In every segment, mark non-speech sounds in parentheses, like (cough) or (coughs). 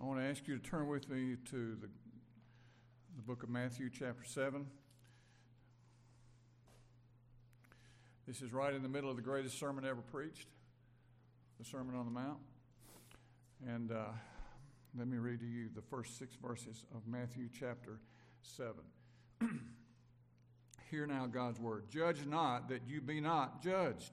I want to ask you to turn with me to the, the book of Matthew, chapter 7. This is right in the middle of the greatest sermon ever preached, the Sermon on the Mount. And uh, let me read to you the first six verses of Matthew, chapter 7. (clears throat) Hear now God's word. Judge not that you be not judged.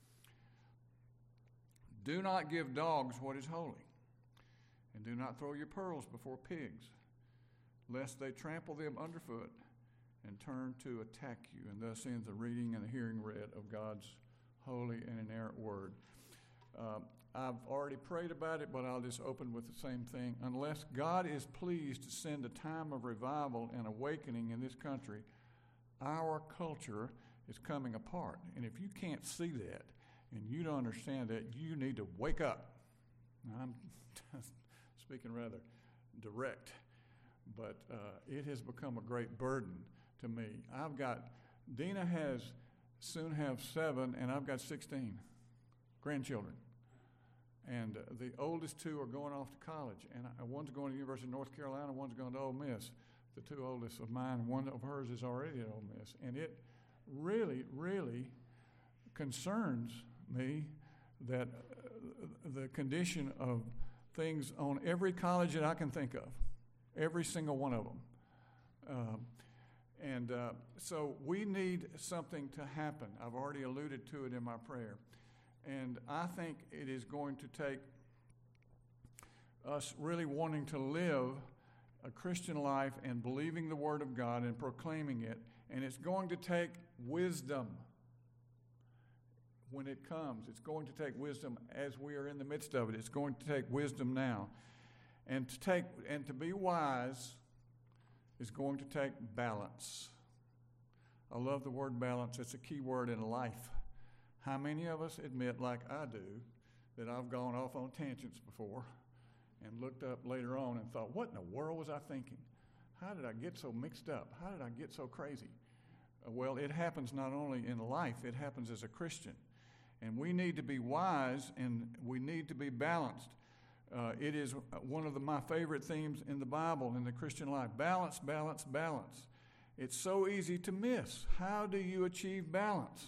Do not give dogs what is holy, and do not throw your pearls before pigs, lest they trample them underfoot and turn to attack you. And thus ends the reading and the hearing read of God's holy and inerrant word. Uh, I've already prayed about it, but I'll just open with the same thing. Unless God is pleased to send a time of revival and awakening in this country, our culture is coming apart. And if you can't see that, and you don't understand that, you need to wake up. I'm (laughs) speaking rather direct, but uh, it has become a great burden to me. I've got, Dina has soon have seven, and I've got 16 grandchildren. And uh, the oldest two are going off to college, and I, one's going to University of North Carolina, one's going to Ole Miss. The two oldest of mine, one of hers is already at Ole Miss, and it really, really concerns me that uh, the condition of things on every college that I can think of, every single one of them. Um, and uh, so we need something to happen. I've already alluded to it in my prayer. And I think it is going to take us really wanting to live a Christian life and believing the Word of God and proclaiming it. And it's going to take wisdom when it comes. It's going to take wisdom as we are in the midst of it. It's going to take wisdom now. And to take and to be wise is going to take balance. I love the word balance. It's a key word in life. How many of us admit, like I do, that I've gone off on tangents before and looked up later on and thought, what in the world was I thinking? How did I get so mixed up? How did I get so crazy? Well, it happens not only in life, it happens as a Christian. And we need to be wise and we need to be balanced. Uh, it is one of the, my favorite themes in the Bible, in the Christian life balance, balance, balance. It's so easy to miss. How do you achieve balance?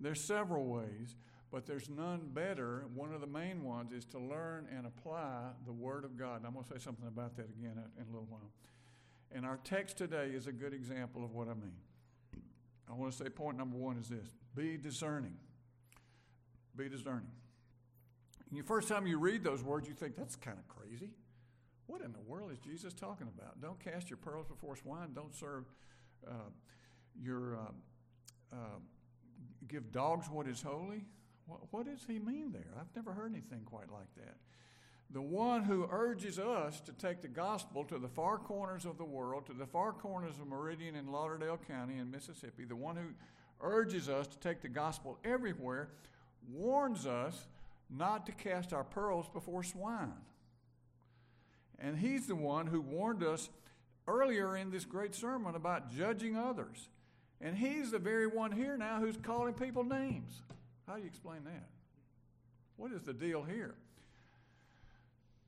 There's several ways, but there's none better. One of the main ones is to learn and apply the Word of God. And I'm going to say something about that again in a little while. And our text today is a good example of what I mean. I want to say point number one is this be discerning. Be discerning. And the first time you read those words, you think, that's kind of crazy. What in the world is Jesus talking about? Don't cast your pearls before swine. Don't serve uh, your, uh, uh, give dogs what is holy. What, what does he mean there? I've never heard anything quite like that. The one who urges us to take the gospel to the far corners of the world, to the far corners of Meridian and Lauderdale County in Mississippi, the one who urges us to take the gospel everywhere, warns us not to cast our pearls before swine. And he's the one who warned us earlier in this great sermon about judging others. And he's the very one here now who's calling people names. How do you explain that? What is the deal here?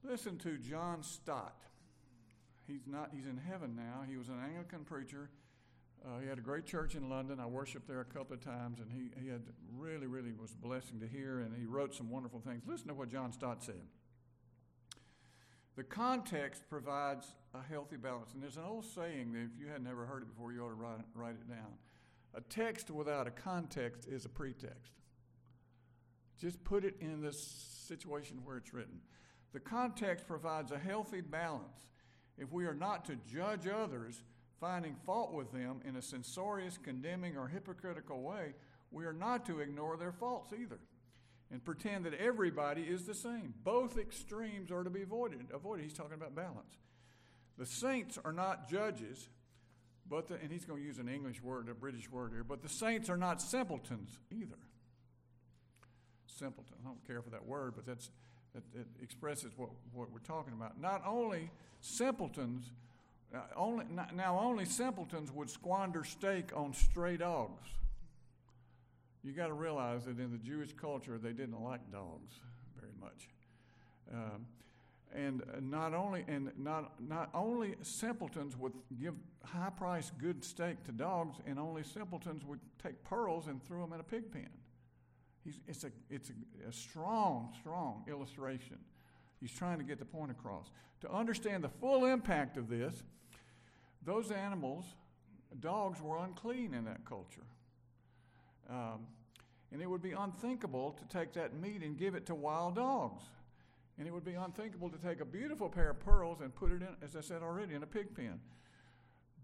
Listen to John Stott. He's not he's in heaven now. He was an Anglican preacher. Uh, he had a great church in London. I worshiped there a couple of times, and he, he had really, really was a blessing to hear, and he wrote some wonderful things. Listen to what John Stott said. The context provides a healthy balance. And there's an old saying that if you had never heard it before, you ought to write, write it down. A text without a context is a pretext. Just put it in the situation where it's written. The context provides a healthy balance. If we are not to judge others, finding fault with them in a censorious, condemning, or hypocritical way, we are not to ignore their faults either. and pretend that everybody is the same. Both extremes are to be avoided. Avoided. He's talking about balance. The saints are not judges, but the, and he's going to use an English word, a British word here, but the saints are not simpletons either. Simpleton. I don't care for that word, but that's that, that expresses what, what we're talking about. Not only simpletons, uh, only now only simpletons would squander steak on stray dogs. You got to realize that in the Jewish culture, they didn't like dogs very much. Um, and not only and not not only simpletons would give high priced good steak to dogs, and only simpletons would take pearls and throw them in a pig pen. He's, it's a it's a, a strong strong illustration. He's trying to get the point across. To understand the full impact of this, those animals, dogs, were unclean in that culture. Um, and it would be unthinkable to take that meat and give it to wild dogs. And it would be unthinkable to take a beautiful pair of pearls and put it in, as I said already, in a pig pen.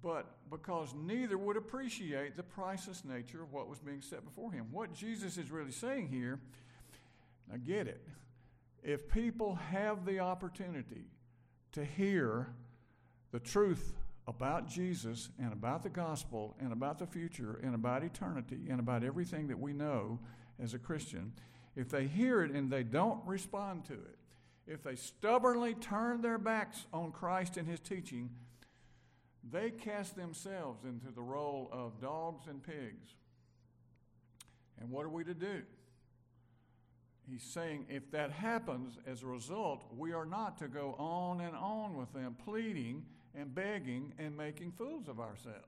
But because neither would appreciate the priceless nature of what was being set before him. What Jesus is really saying here, now get it, if people have the opportunity to hear the truth about Jesus and about the gospel and about the future and about eternity and about everything that we know as a Christian, if they hear it and they don't respond to it, if they stubbornly turn their backs on Christ and his teaching, they cast themselves into the role of dogs and pigs. And what are we to do? He's saying if that happens as a result, we are not to go on and on with them, pleading and begging and making fools of ourselves.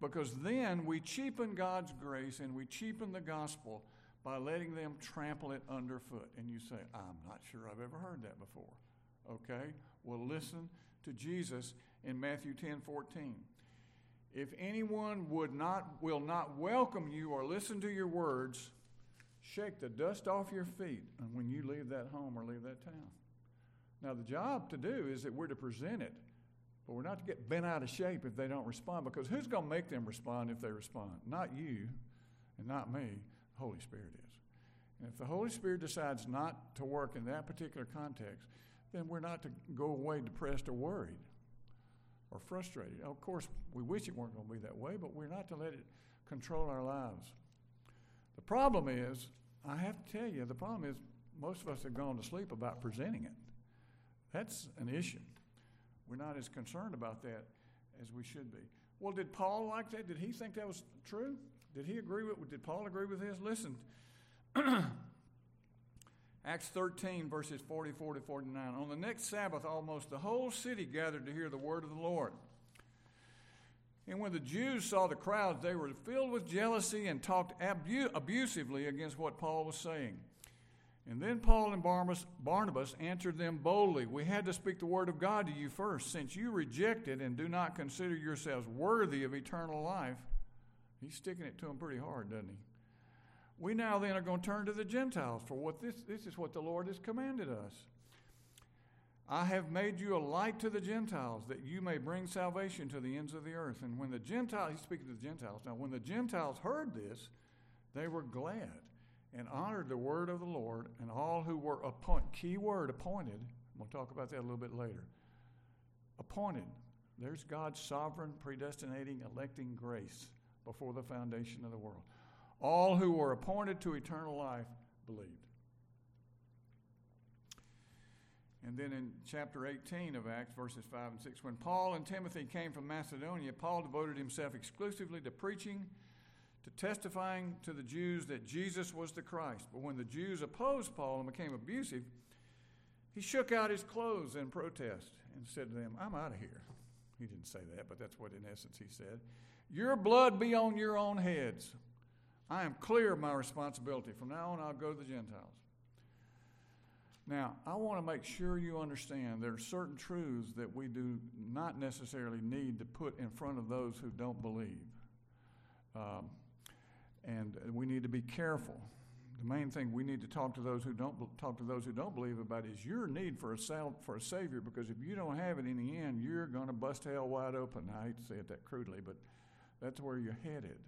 Because then we cheapen God's grace and we cheapen the gospel by letting them trample it underfoot. And you say, I'm not sure I've ever heard that before. Okay? Well, listen to Jesus in Matthew 10 14. If anyone would not, will not welcome you or listen to your words, shake the dust off your feet when you leave that home or leave that town. Now, the job to do is that we're to present it, but we're not to get bent out of shape if they don't respond, because who's going to make them respond if they respond? Not you and not me. The Holy Spirit is. And if the Holy Spirit decides not to work in that particular context, then we're not to go away depressed or worried or frustrated. Of course, we wish it weren't going to be that way, but we're not to let it control our lives. The problem is, I have to tell you, the problem is most of us have gone to sleep about presenting it. That's an issue. We're not as concerned about that as we should be. Well, did Paul like that? Did he think that was true? Did he agree with did Paul agree with this? Listen. (clears throat) Acts 13, verses 44 to 49. On the next Sabbath, almost the whole city gathered to hear the word of the Lord. And when the Jews saw the crowds, they were filled with jealousy and talked abu- abusively against what Paul was saying. And then Paul and Barnabas, Barnabas answered them boldly We had to speak the word of God to you first, since you reject it and do not consider yourselves worthy of eternal life. He's sticking it to them pretty hard, doesn't he? We now then are going to turn to the Gentiles for what this, this is what the Lord has commanded us. I have made you a light to the Gentiles that you may bring salvation to the ends of the earth. And when the Gentiles, he's speaking to the Gentiles now, when the Gentiles heard this, they were glad and honored the word of the Lord, and all who were appointed, key word, appointed, we'll talk about that a little bit later. Appointed. There's God's sovereign, predestinating, electing grace before the foundation of the world. All who were appointed to eternal life believed. And then in chapter 18 of Acts, verses 5 and 6, when Paul and Timothy came from Macedonia, Paul devoted himself exclusively to preaching, to testifying to the Jews that Jesus was the Christ. But when the Jews opposed Paul and became abusive, he shook out his clothes in protest and said to them, I'm out of here. He didn't say that, but that's what in essence he said. Your blood be on your own heads. I am clear of my responsibility. From now on, I'll go to the Gentiles. Now, I want to make sure you understand there are certain truths that we do not necessarily need to put in front of those who don't believe. Um, and we need to be careful. The main thing we need to talk to those who don't talk to those who don't believe about is your need for a sal- for a savior. Because if you don't have it in the end, you're going to bust hell wide open. I hate to say it that crudely, but that's where you're headed.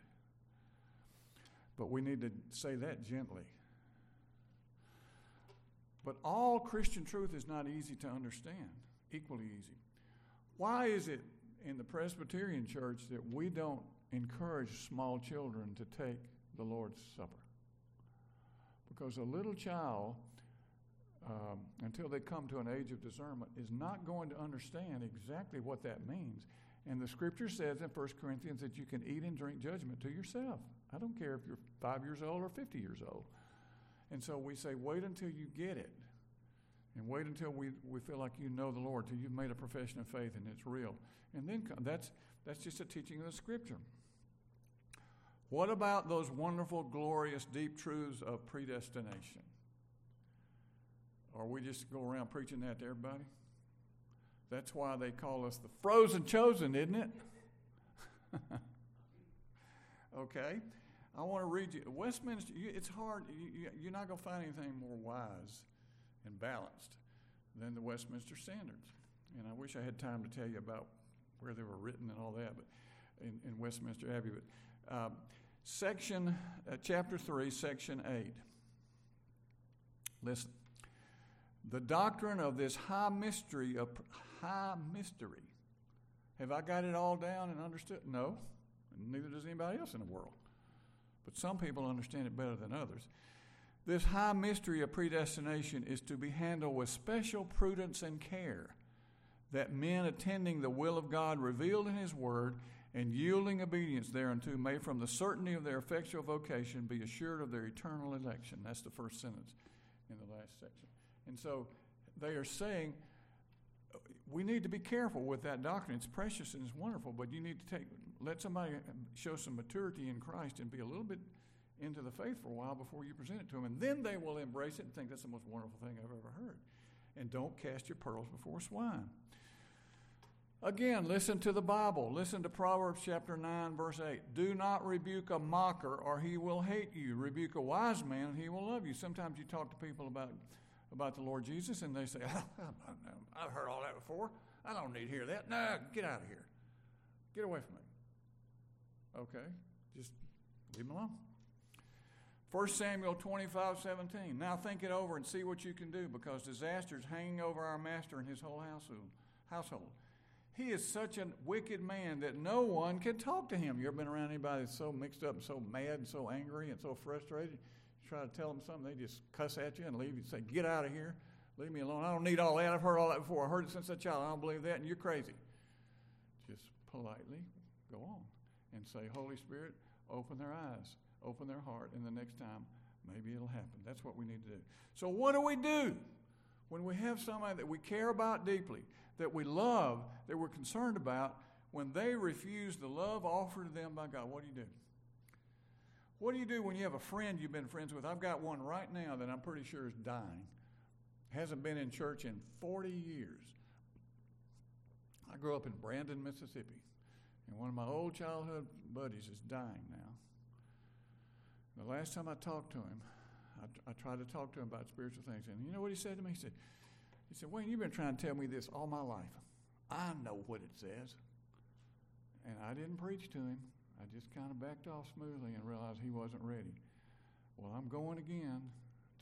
But we need to say that gently. But all Christian truth is not easy to understand, equally easy. Why is it in the Presbyterian church that we don't encourage small children to take the Lord's Supper? Because a little child, um, until they come to an age of discernment, is not going to understand exactly what that means. And the scripture says in 1 Corinthians that you can eat and drink judgment to yourself. I don't care if you're five years old or 50 years old. And so we say, wait until you get it. And wait until we, we feel like you know the Lord, till you've made a profession of faith and it's real. And then that's, that's just a teaching of the Scripture. What about those wonderful, glorious, deep truths of predestination? Or we just go around preaching that to everybody? That's why they call us the frozen chosen, isn't it? (laughs) okay. I want to read you. Westminster, it's hard. You, you're not going to find anything more wise and balanced than the Westminster Standards. And I wish I had time to tell you about where they were written and all that, but in, in Westminster Abbey. But um, section, uh, chapter three, section eight. Listen, the doctrine of this high mystery of high mystery. Have I got it all down and understood? No, neither does anybody else in the world. But some people understand it better than others. This high mystery of predestination is to be handled with special prudence and care, that men attending the will of God revealed in His Word and yielding obedience thereunto may, from the certainty of their effectual vocation, be assured of their eternal election. That's the first sentence in the last section. And so they are saying we need to be careful with that doctrine. It's precious and it's wonderful, but you need to take let somebody show some maturity in Christ and be a little bit into the faith for a while before you present it to them. And then they will embrace it and think that's the most wonderful thing I've ever heard. And don't cast your pearls before swine. Again, listen to the Bible. Listen to Proverbs chapter 9, verse 8. Do not rebuke a mocker, or he will hate you. Rebuke a wise man, and he will love you. Sometimes you talk to people about, about the Lord Jesus, and they say, (laughs) I've heard all that before. I don't need to hear that. No, get out of here. Get away from me. Okay, just leave him alone. 1 Samuel 25, 17. Now think it over and see what you can do because disaster is hanging over our master and his whole household. He is such a wicked man that no one can talk to him. You ever been around anybody that's so mixed up and so mad and so angry and so frustrated? Try to tell them something, they just cuss at you and leave you and say, Get out of here. Leave me alone. I don't need all that. I've heard all that before. I heard it since a child. I don't believe that, and you're crazy. Just politely go on and say, Holy Spirit, open their eyes open their heart, and the next time, maybe it'll happen. That's what we need to do. So, what do we do when we have somebody that we care about deeply, that we love, that we're concerned about, when they refuse the love offered to them by God? What do you do? What do you do when you have a friend you've been friends with? I've got one right now that I'm pretty sure is dying. Hasn't been in church in 40 years. I grew up in Brandon, Mississippi, and one of my old childhood buddies is dying now. The last time I talked to him, I, I tried to talk to him about spiritual things. And you know what he said to me? He said, he said, Wayne, you've been trying to tell me this all my life. I know what it says. And I didn't preach to him. I just kind of backed off smoothly and realized he wasn't ready. Well, I'm going again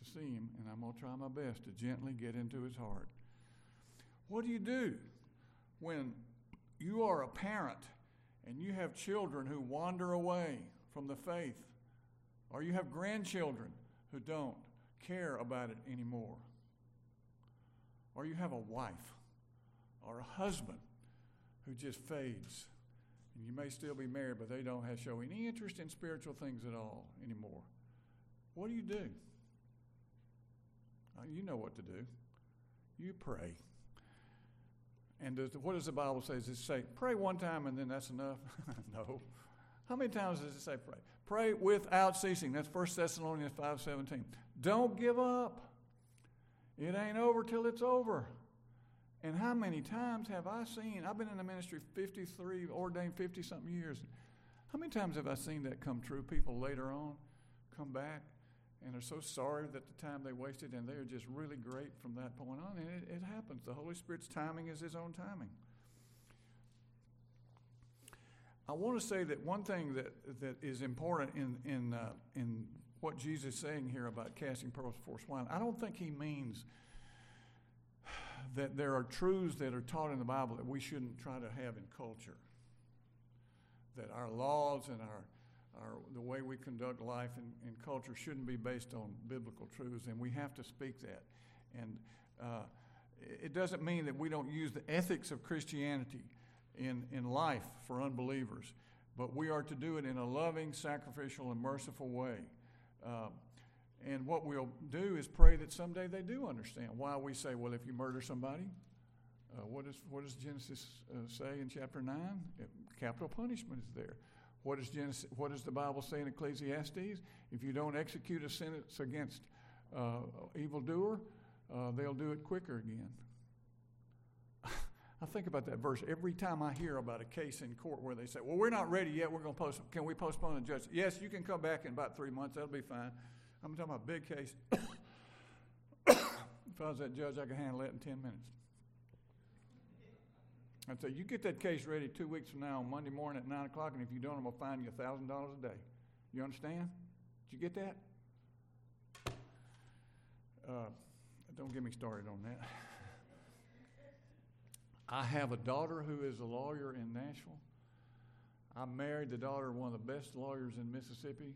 to see him, and I'm going to try my best to gently get into his heart. What do you do when you are a parent and you have children who wander away from the faith or you have grandchildren who don't care about it anymore. Or you have a wife or a husband who just fades. And you may still be married, but they don't have, show any interest in spiritual things at all anymore. What do you do? Uh, you know what to do. You pray. And does, what does the Bible say? Does it say, pray one time and then that's enough? (laughs) no. How many times does it say pray? Pray without ceasing. That's 1 Thessalonians 5.17. Don't give up. It ain't over till it's over. And how many times have I seen, I've been in the ministry 53, ordained 50 something years. How many times have I seen that come true? People later on come back and are so sorry that the time they wasted, and they are just really great from that point on. And it, it happens. The Holy Spirit's timing is His own timing. I want to say that one thing that, that is important in, in, uh, in what Jesus is saying here about casting pearls before swine, I don't think he means that there are truths that are taught in the Bible that we shouldn't try to have in culture. That our laws and our, our the way we conduct life in culture shouldn't be based on biblical truths, and we have to speak that. And uh, it doesn't mean that we don't use the ethics of Christianity in, in life for unbelievers, but we are to do it in a loving, sacrificial, and merciful way. Uh, and what we'll do is pray that someday they do understand why we say, well, if you murder somebody, uh, what, is, what does Genesis uh, say in chapter 9? It, capital punishment is there. What, is Genesis, what does the Bible say in Ecclesiastes? If you don't execute a sentence against uh, evildoer, uh, they'll do it quicker again. (laughs) I think about that verse every time I hear about a case in court where they say, "Well, we're not ready yet. We're going to post. Can we postpone the judge?" Yes, you can come back in about three months. That'll be fine. I'm talking about a big case. (coughs) if I was that judge, I could handle that in ten minutes. I'd say, "You get that case ready two weeks from now on Monday morning at nine o'clock, and if you don't, I'm going to fine you a thousand dollars a day." You understand? Did you get that? Uh, don't get me started on that. (laughs) I have a daughter who is a lawyer in Nashville. I married the daughter of one of the best lawyers in Mississippi,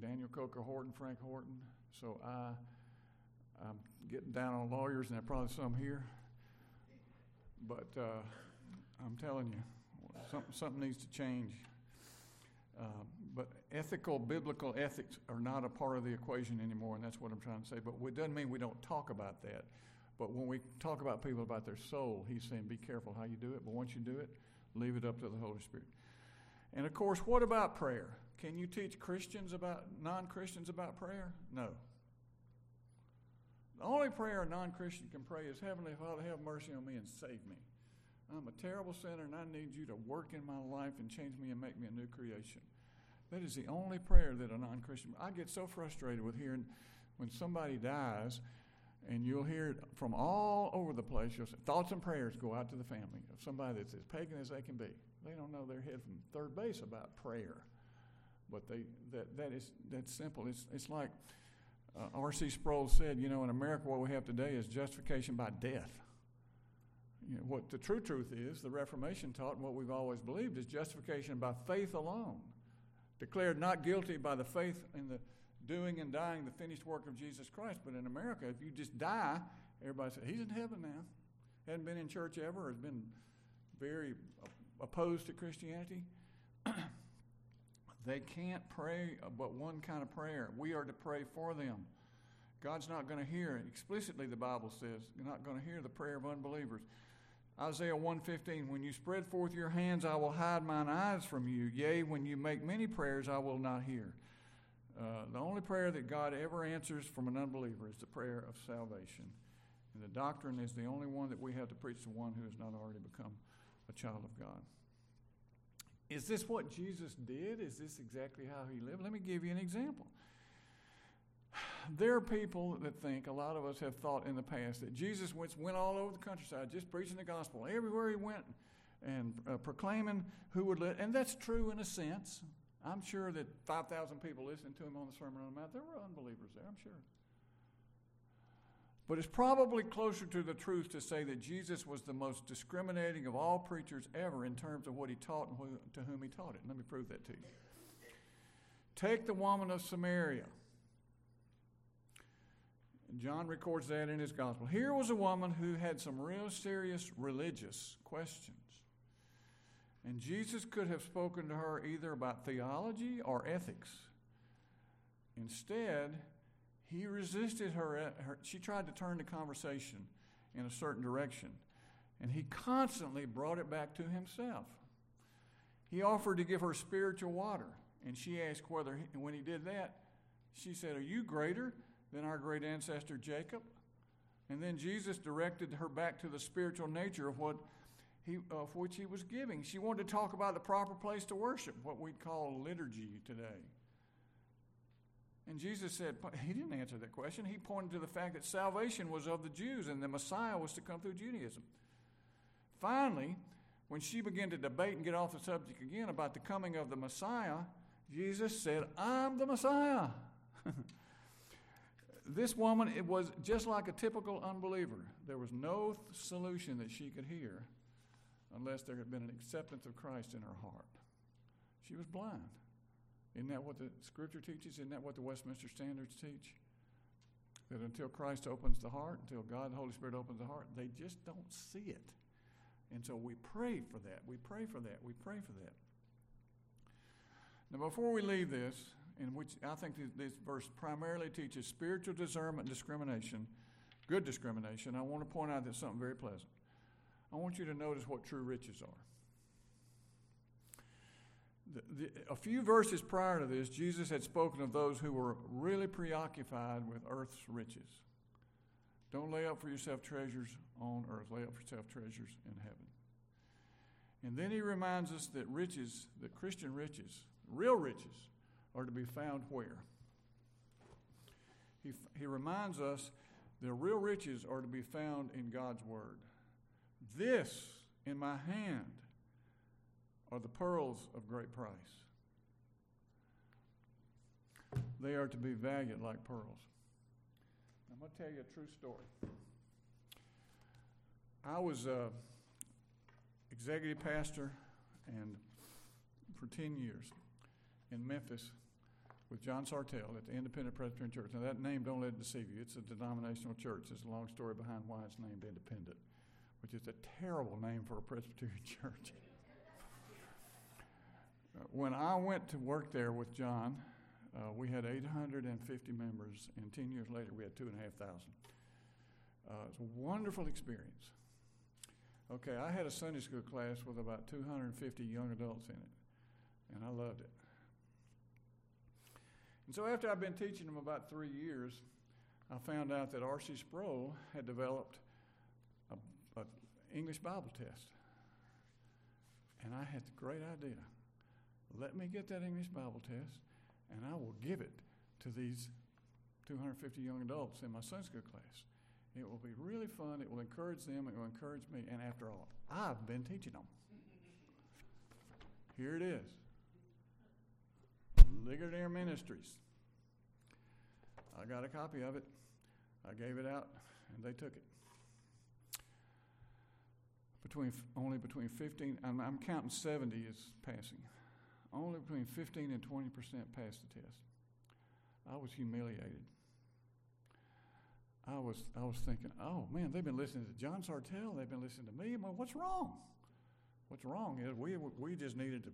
Daniel Coker Horton, Frank Horton. So I, I'm getting down on lawyers, and there are probably some here. But uh, I'm telling you, something, something needs to change. Uh, but ethical, biblical ethics are not a part of the equation anymore, and that's what I'm trying to say. But it doesn't mean we don't talk about that. But when we talk about people about their soul, he's saying, be careful how you do it. But once you do it, leave it up to the Holy Spirit. And of course, what about prayer? Can you teach Christians about non Christians about prayer? No. The only prayer a non Christian can pray is Heavenly Father, have mercy on me and save me. I'm a terrible sinner and I need you to work in my life and change me and make me a new creation. That is the only prayer that a non Christian. I get so frustrated with hearing when somebody dies and you'll hear it from all over the place. You'll say, thoughts and prayers go out to the family of somebody that's as pagan as they can be. They don't know their head from third base about prayer, but they that that is that's simple. It's it's like uh, R.C. Sproul said. You know, in America, what we have today is justification by death. You know, what the true truth is, the Reformation taught, and what we've always believed is justification by faith alone, declared not guilty by the faith in the doing and dying the finished work of Jesus Christ. But in America, if you just die, everybody says, He's in heaven now. Hadn't been in church ever, has been very opposed to Christianity. They can't pray but one kind of prayer. We are to pray for them. God's not going to hear, explicitly the Bible says, you're not going to hear the prayer of unbelievers. Isaiah 1:15 when you spread forth your hands, I will hide mine eyes from you. Yea, when you make many prayers, I will not hear. Uh, the only prayer that God ever answers from an unbeliever is the prayer of salvation. And the doctrine is the only one that we have to preach to one who has not already become a child of God. Is this what Jesus did? Is this exactly how he lived? Let me give you an example. There are people that think, a lot of us have thought in the past, that Jesus went, all over the countryside just preaching the gospel everywhere he went and uh, proclaiming who would live. And that's true in a sense. I'm sure that 5,000 people listening to him on the Sermon on the Mount, there were unbelievers there, I'm sure. But it's probably closer to the truth to say that Jesus was the most discriminating of all preachers ever in terms of what he taught and who, to whom he taught it. Let me prove that to you. Take the woman of Samaria. John records that in his gospel. Here was a woman who had some real serious religious questions. And Jesus could have spoken to her either about theology or ethics. Instead, he resisted her, uh, her, She tried to turn the conversation in a certain direction, and he constantly brought it back to himself. He offered to give her spiritual water, and she asked whether, he, when he did that, she said, Are you greater than our great ancestor Jacob? And then Jesus directed her back to the spiritual nature of what he, of which he was giving. She wanted to talk about the proper place to worship, what we'd call liturgy today. And Jesus said, He didn't answer that question. He pointed to the fact that salvation was of the Jews and the Messiah was to come through Judaism. Finally, when she began to debate and get off the subject again about the coming of the Messiah, Jesus said, I'm the Messiah. (laughs) this woman, it was just like a typical unbeliever. There was no th- solution that she could hear unless there had been an acceptance of Christ in her heart. She was blind. Isn't that what the scripture teaches? Isn't that what the Westminster Standards teach? That until Christ opens the heart, until God the Holy Spirit opens the heart, they just don't see it. And so we pray for that. We pray for that. We pray for that. Now, before we leave this, in which I think this verse primarily teaches spiritual discernment and discrimination, good discrimination, I want to point out that something very pleasant. I want you to notice what true riches are. The, a few verses prior to this, Jesus had spoken of those who were really preoccupied with earth's riches. Don't lay up for yourself treasures on earth, lay up for yourself treasures in heaven. And then he reminds us that riches, that Christian riches, real riches, are to be found where? He, he reminds us that real riches are to be found in God's Word. This in my hand are the pearls of great price. They are to be valued like pearls. I'm going to tell you a true story. I was uh, executive pastor and for 10 years in Memphis with John Sartelle at the Independent Presbyterian Church. Now, that name, don't let it deceive you. It's a denominational church. There's a long story behind why it's named Independent, which is a terrible name for a Presbyterian (laughs) church. When I went to work there with John, uh, we had 850 members, and 10 years later, we had 2,500. Uh, it's a wonderful experience. Okay, I had a Sunday school class with about 250 young adults in it, and I loved it. And so after I'd been teaching them about three years, I found out that R.C. Sproul had developed an English Bible test. And I had the great idea. Let me get that English Bible test, and I will give it to these 250 young adults in my Sunday school class. It will be really fun. It will encourage them. It will encourage me. And after all, I've been teaching them. Here it is. Ligonier Ministries. I got a copy of it. I gave it out, and they took it. Between only between 15, I'm, I'm counting 70 is passing. Only between 15 and 20 percent passed the test. I was humiliated. I was I was thinking, oh man, they've been listening to John Sartelle. They've been listening to me. Well, what's wrong? What's wrong is we we just needed to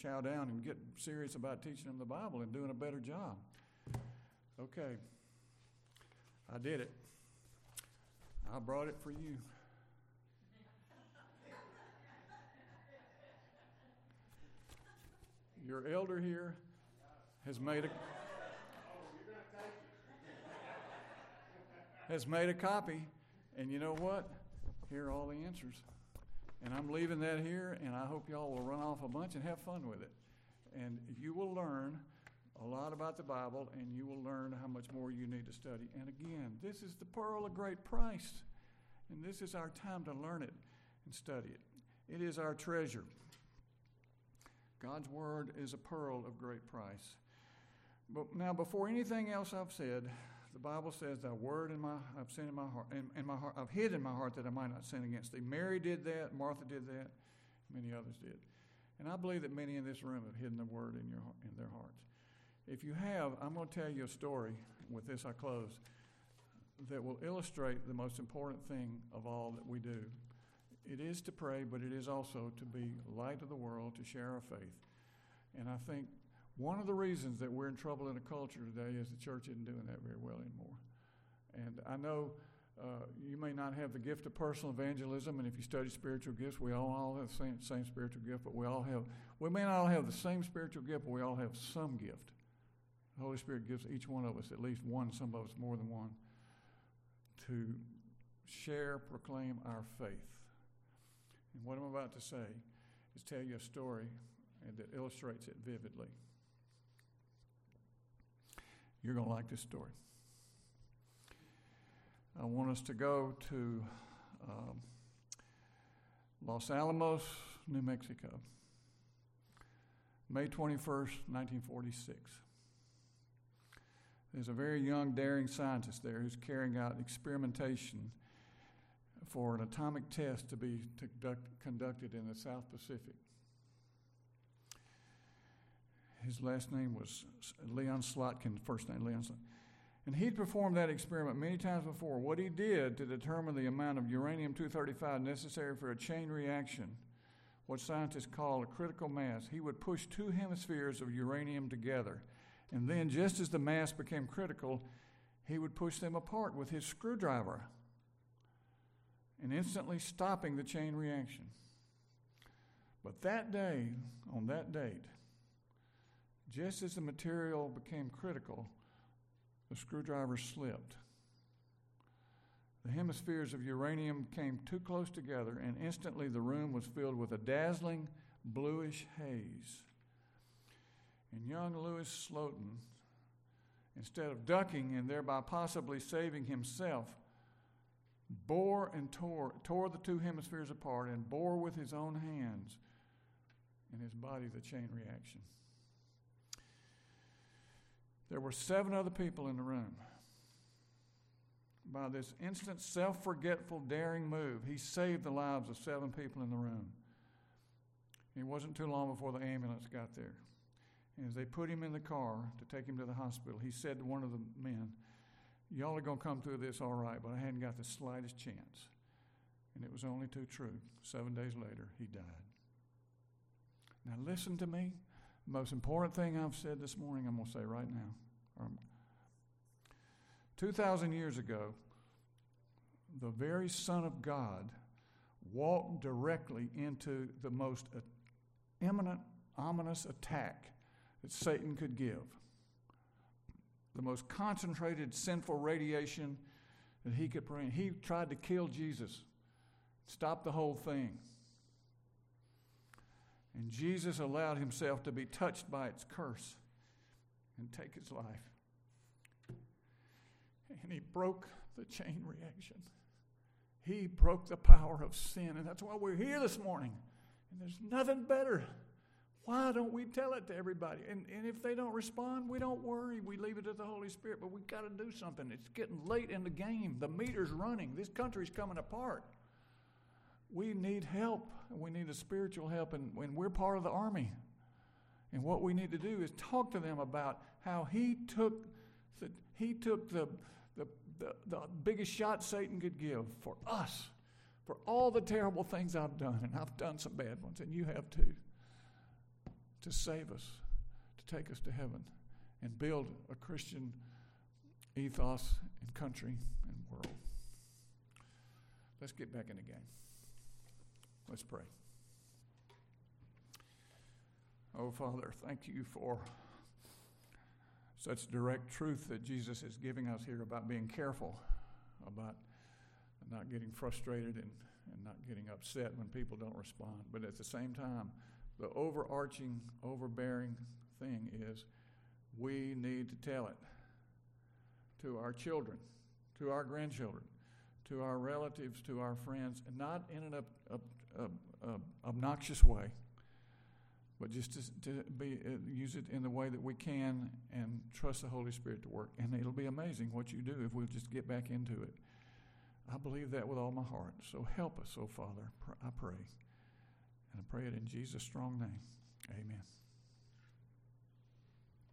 chow down and get serious about teaching them the Bible and doing a better job. Okay, I did it. I brought it for you. Your elder here has made a has made a copy, and you know what? Here are all the answers. And I'm leaving that here, and I hope y'all will run off a bunch and have fun with it. And you will learn a lot about the Bible, and you will learn how much more you need to study. And again, this is the pearl of great price, and this is our time to learn it and study it. It is our treasure. God's Word is a pearl of great price. But now, before anything else I've said, the Bible says, "Thy word in my I've sent in my heart, in, in my heart, I've hid in my heart that I might not sin against thee." Mary did that. Martha did that. Many others did, and I believe that many in this room have hidden the word in your in their hearts. If you have, I'm going to tell you a story. With this, I close. That will illustrate the most important thing of all that we do. It is to pray, but it is also to be light of the world, to share our faith. And I think one of the reasons that we're in trouble in a culture today is the church isn't doing that very well anymore. And I know uh, you may not have the gift of personal evangelism, and if you study spiritual gifts, we all, all have the same, same spiritual gift, but we all have, we may not all have the same spiritual gift, but we all have some gift. The Holy Spirit gives each one of us at least one, some of us more than one, to share, proclaim our faith. And what I'm about to say is tell you a story that illustrates it vividly. You're going to like this story. I want us to go to um, Los Alamos, New Mexico. May 21st, 1946. There's a very young, daring scientist there who's carrying out experimentation for an atomic test to be to conduct, conducted in the South Pacific. His last name was Leon Slotin, first name Leon Slotin. And he'd performed that experiment many times before. What he did to determine the amount of uranium 235 necessary for a chain reaction, what scientists call a critical mass, he would push two hemispheres of uranium together. And then, just as the mass became critical, he would push them apart with his screwdriver and instantly stopping the chain reaction. But that day, on that date, just as the material became critical, the screwdriver slipped. The hemispheres of uranium came too close together, and instantly the room was filled with a dazzling bluish haze. And young Lewis Slotin, instead of ducking and thereby possibly saving himself, bore and tore, tore the two hemispheres apart and bore with his own hands in his body the chain reaction. There were seven other people in the room. By this instant, self forgetful, daring move, he saved the lives of seven people in the room. It wasn't too long before the ambulance got there. And as they put him in the car to take him to the hospital, he said to one of the men, Y'all are going to come through this all right, but I hadn't got the slightest chance. And it was only too true. Seven days later, he died. Now, listen to me. The most important thing I've said this morning, I'm going to say right now. Um, 2,000 years ago, the very Son of God walked directly into the most imminent, ominous attack that Satan could give. The most concentrated sinful radiation that he could bring. He tried to kill Jesus, stop the whole thing. And Jesus allowed himself to be touched by its curse and take his life. And he broke the chain reaction. He broke the power of sin. And that's why we're here this morning. And there's nothing better. Why don't we tell it to everybody? And, and if they don't respond, we don't worry. We leave it to the Holy Spirit. But we've got to do something. It's getting late in the game. The meter's running. This country's coming apart we need help. We need a spiritual help, and, and we're part of the army. And what we need to do is talk to them about how he took the, he took the, the, the, the biggest shot Satan could give for us, for all the terrible things I've done, and I've done some bad ones, and you have too, to save us, to take us to heaven, and build a Christian ethos and country and world. Let's get back in the game. Let's pray. Oh, Father, thank you for such direct truth that Jesus is giving us here about being careful, about not getting frustrated and, and not getting upset when people don't respond. But at the same time, the overarching, overbearing thing is we need to tell it to our children, to our grandchildren, to our relatives, to our friends, and not in an obnoxious way, but just to, to be, uh, use it in the way that we can and trust the Holy Spirit to work. And it'll be amazing what you do if we'll just get back into it. I believe that with all my heart. So help us, oh Father, I pray. And I pray it in Jesus' strong name. Amen.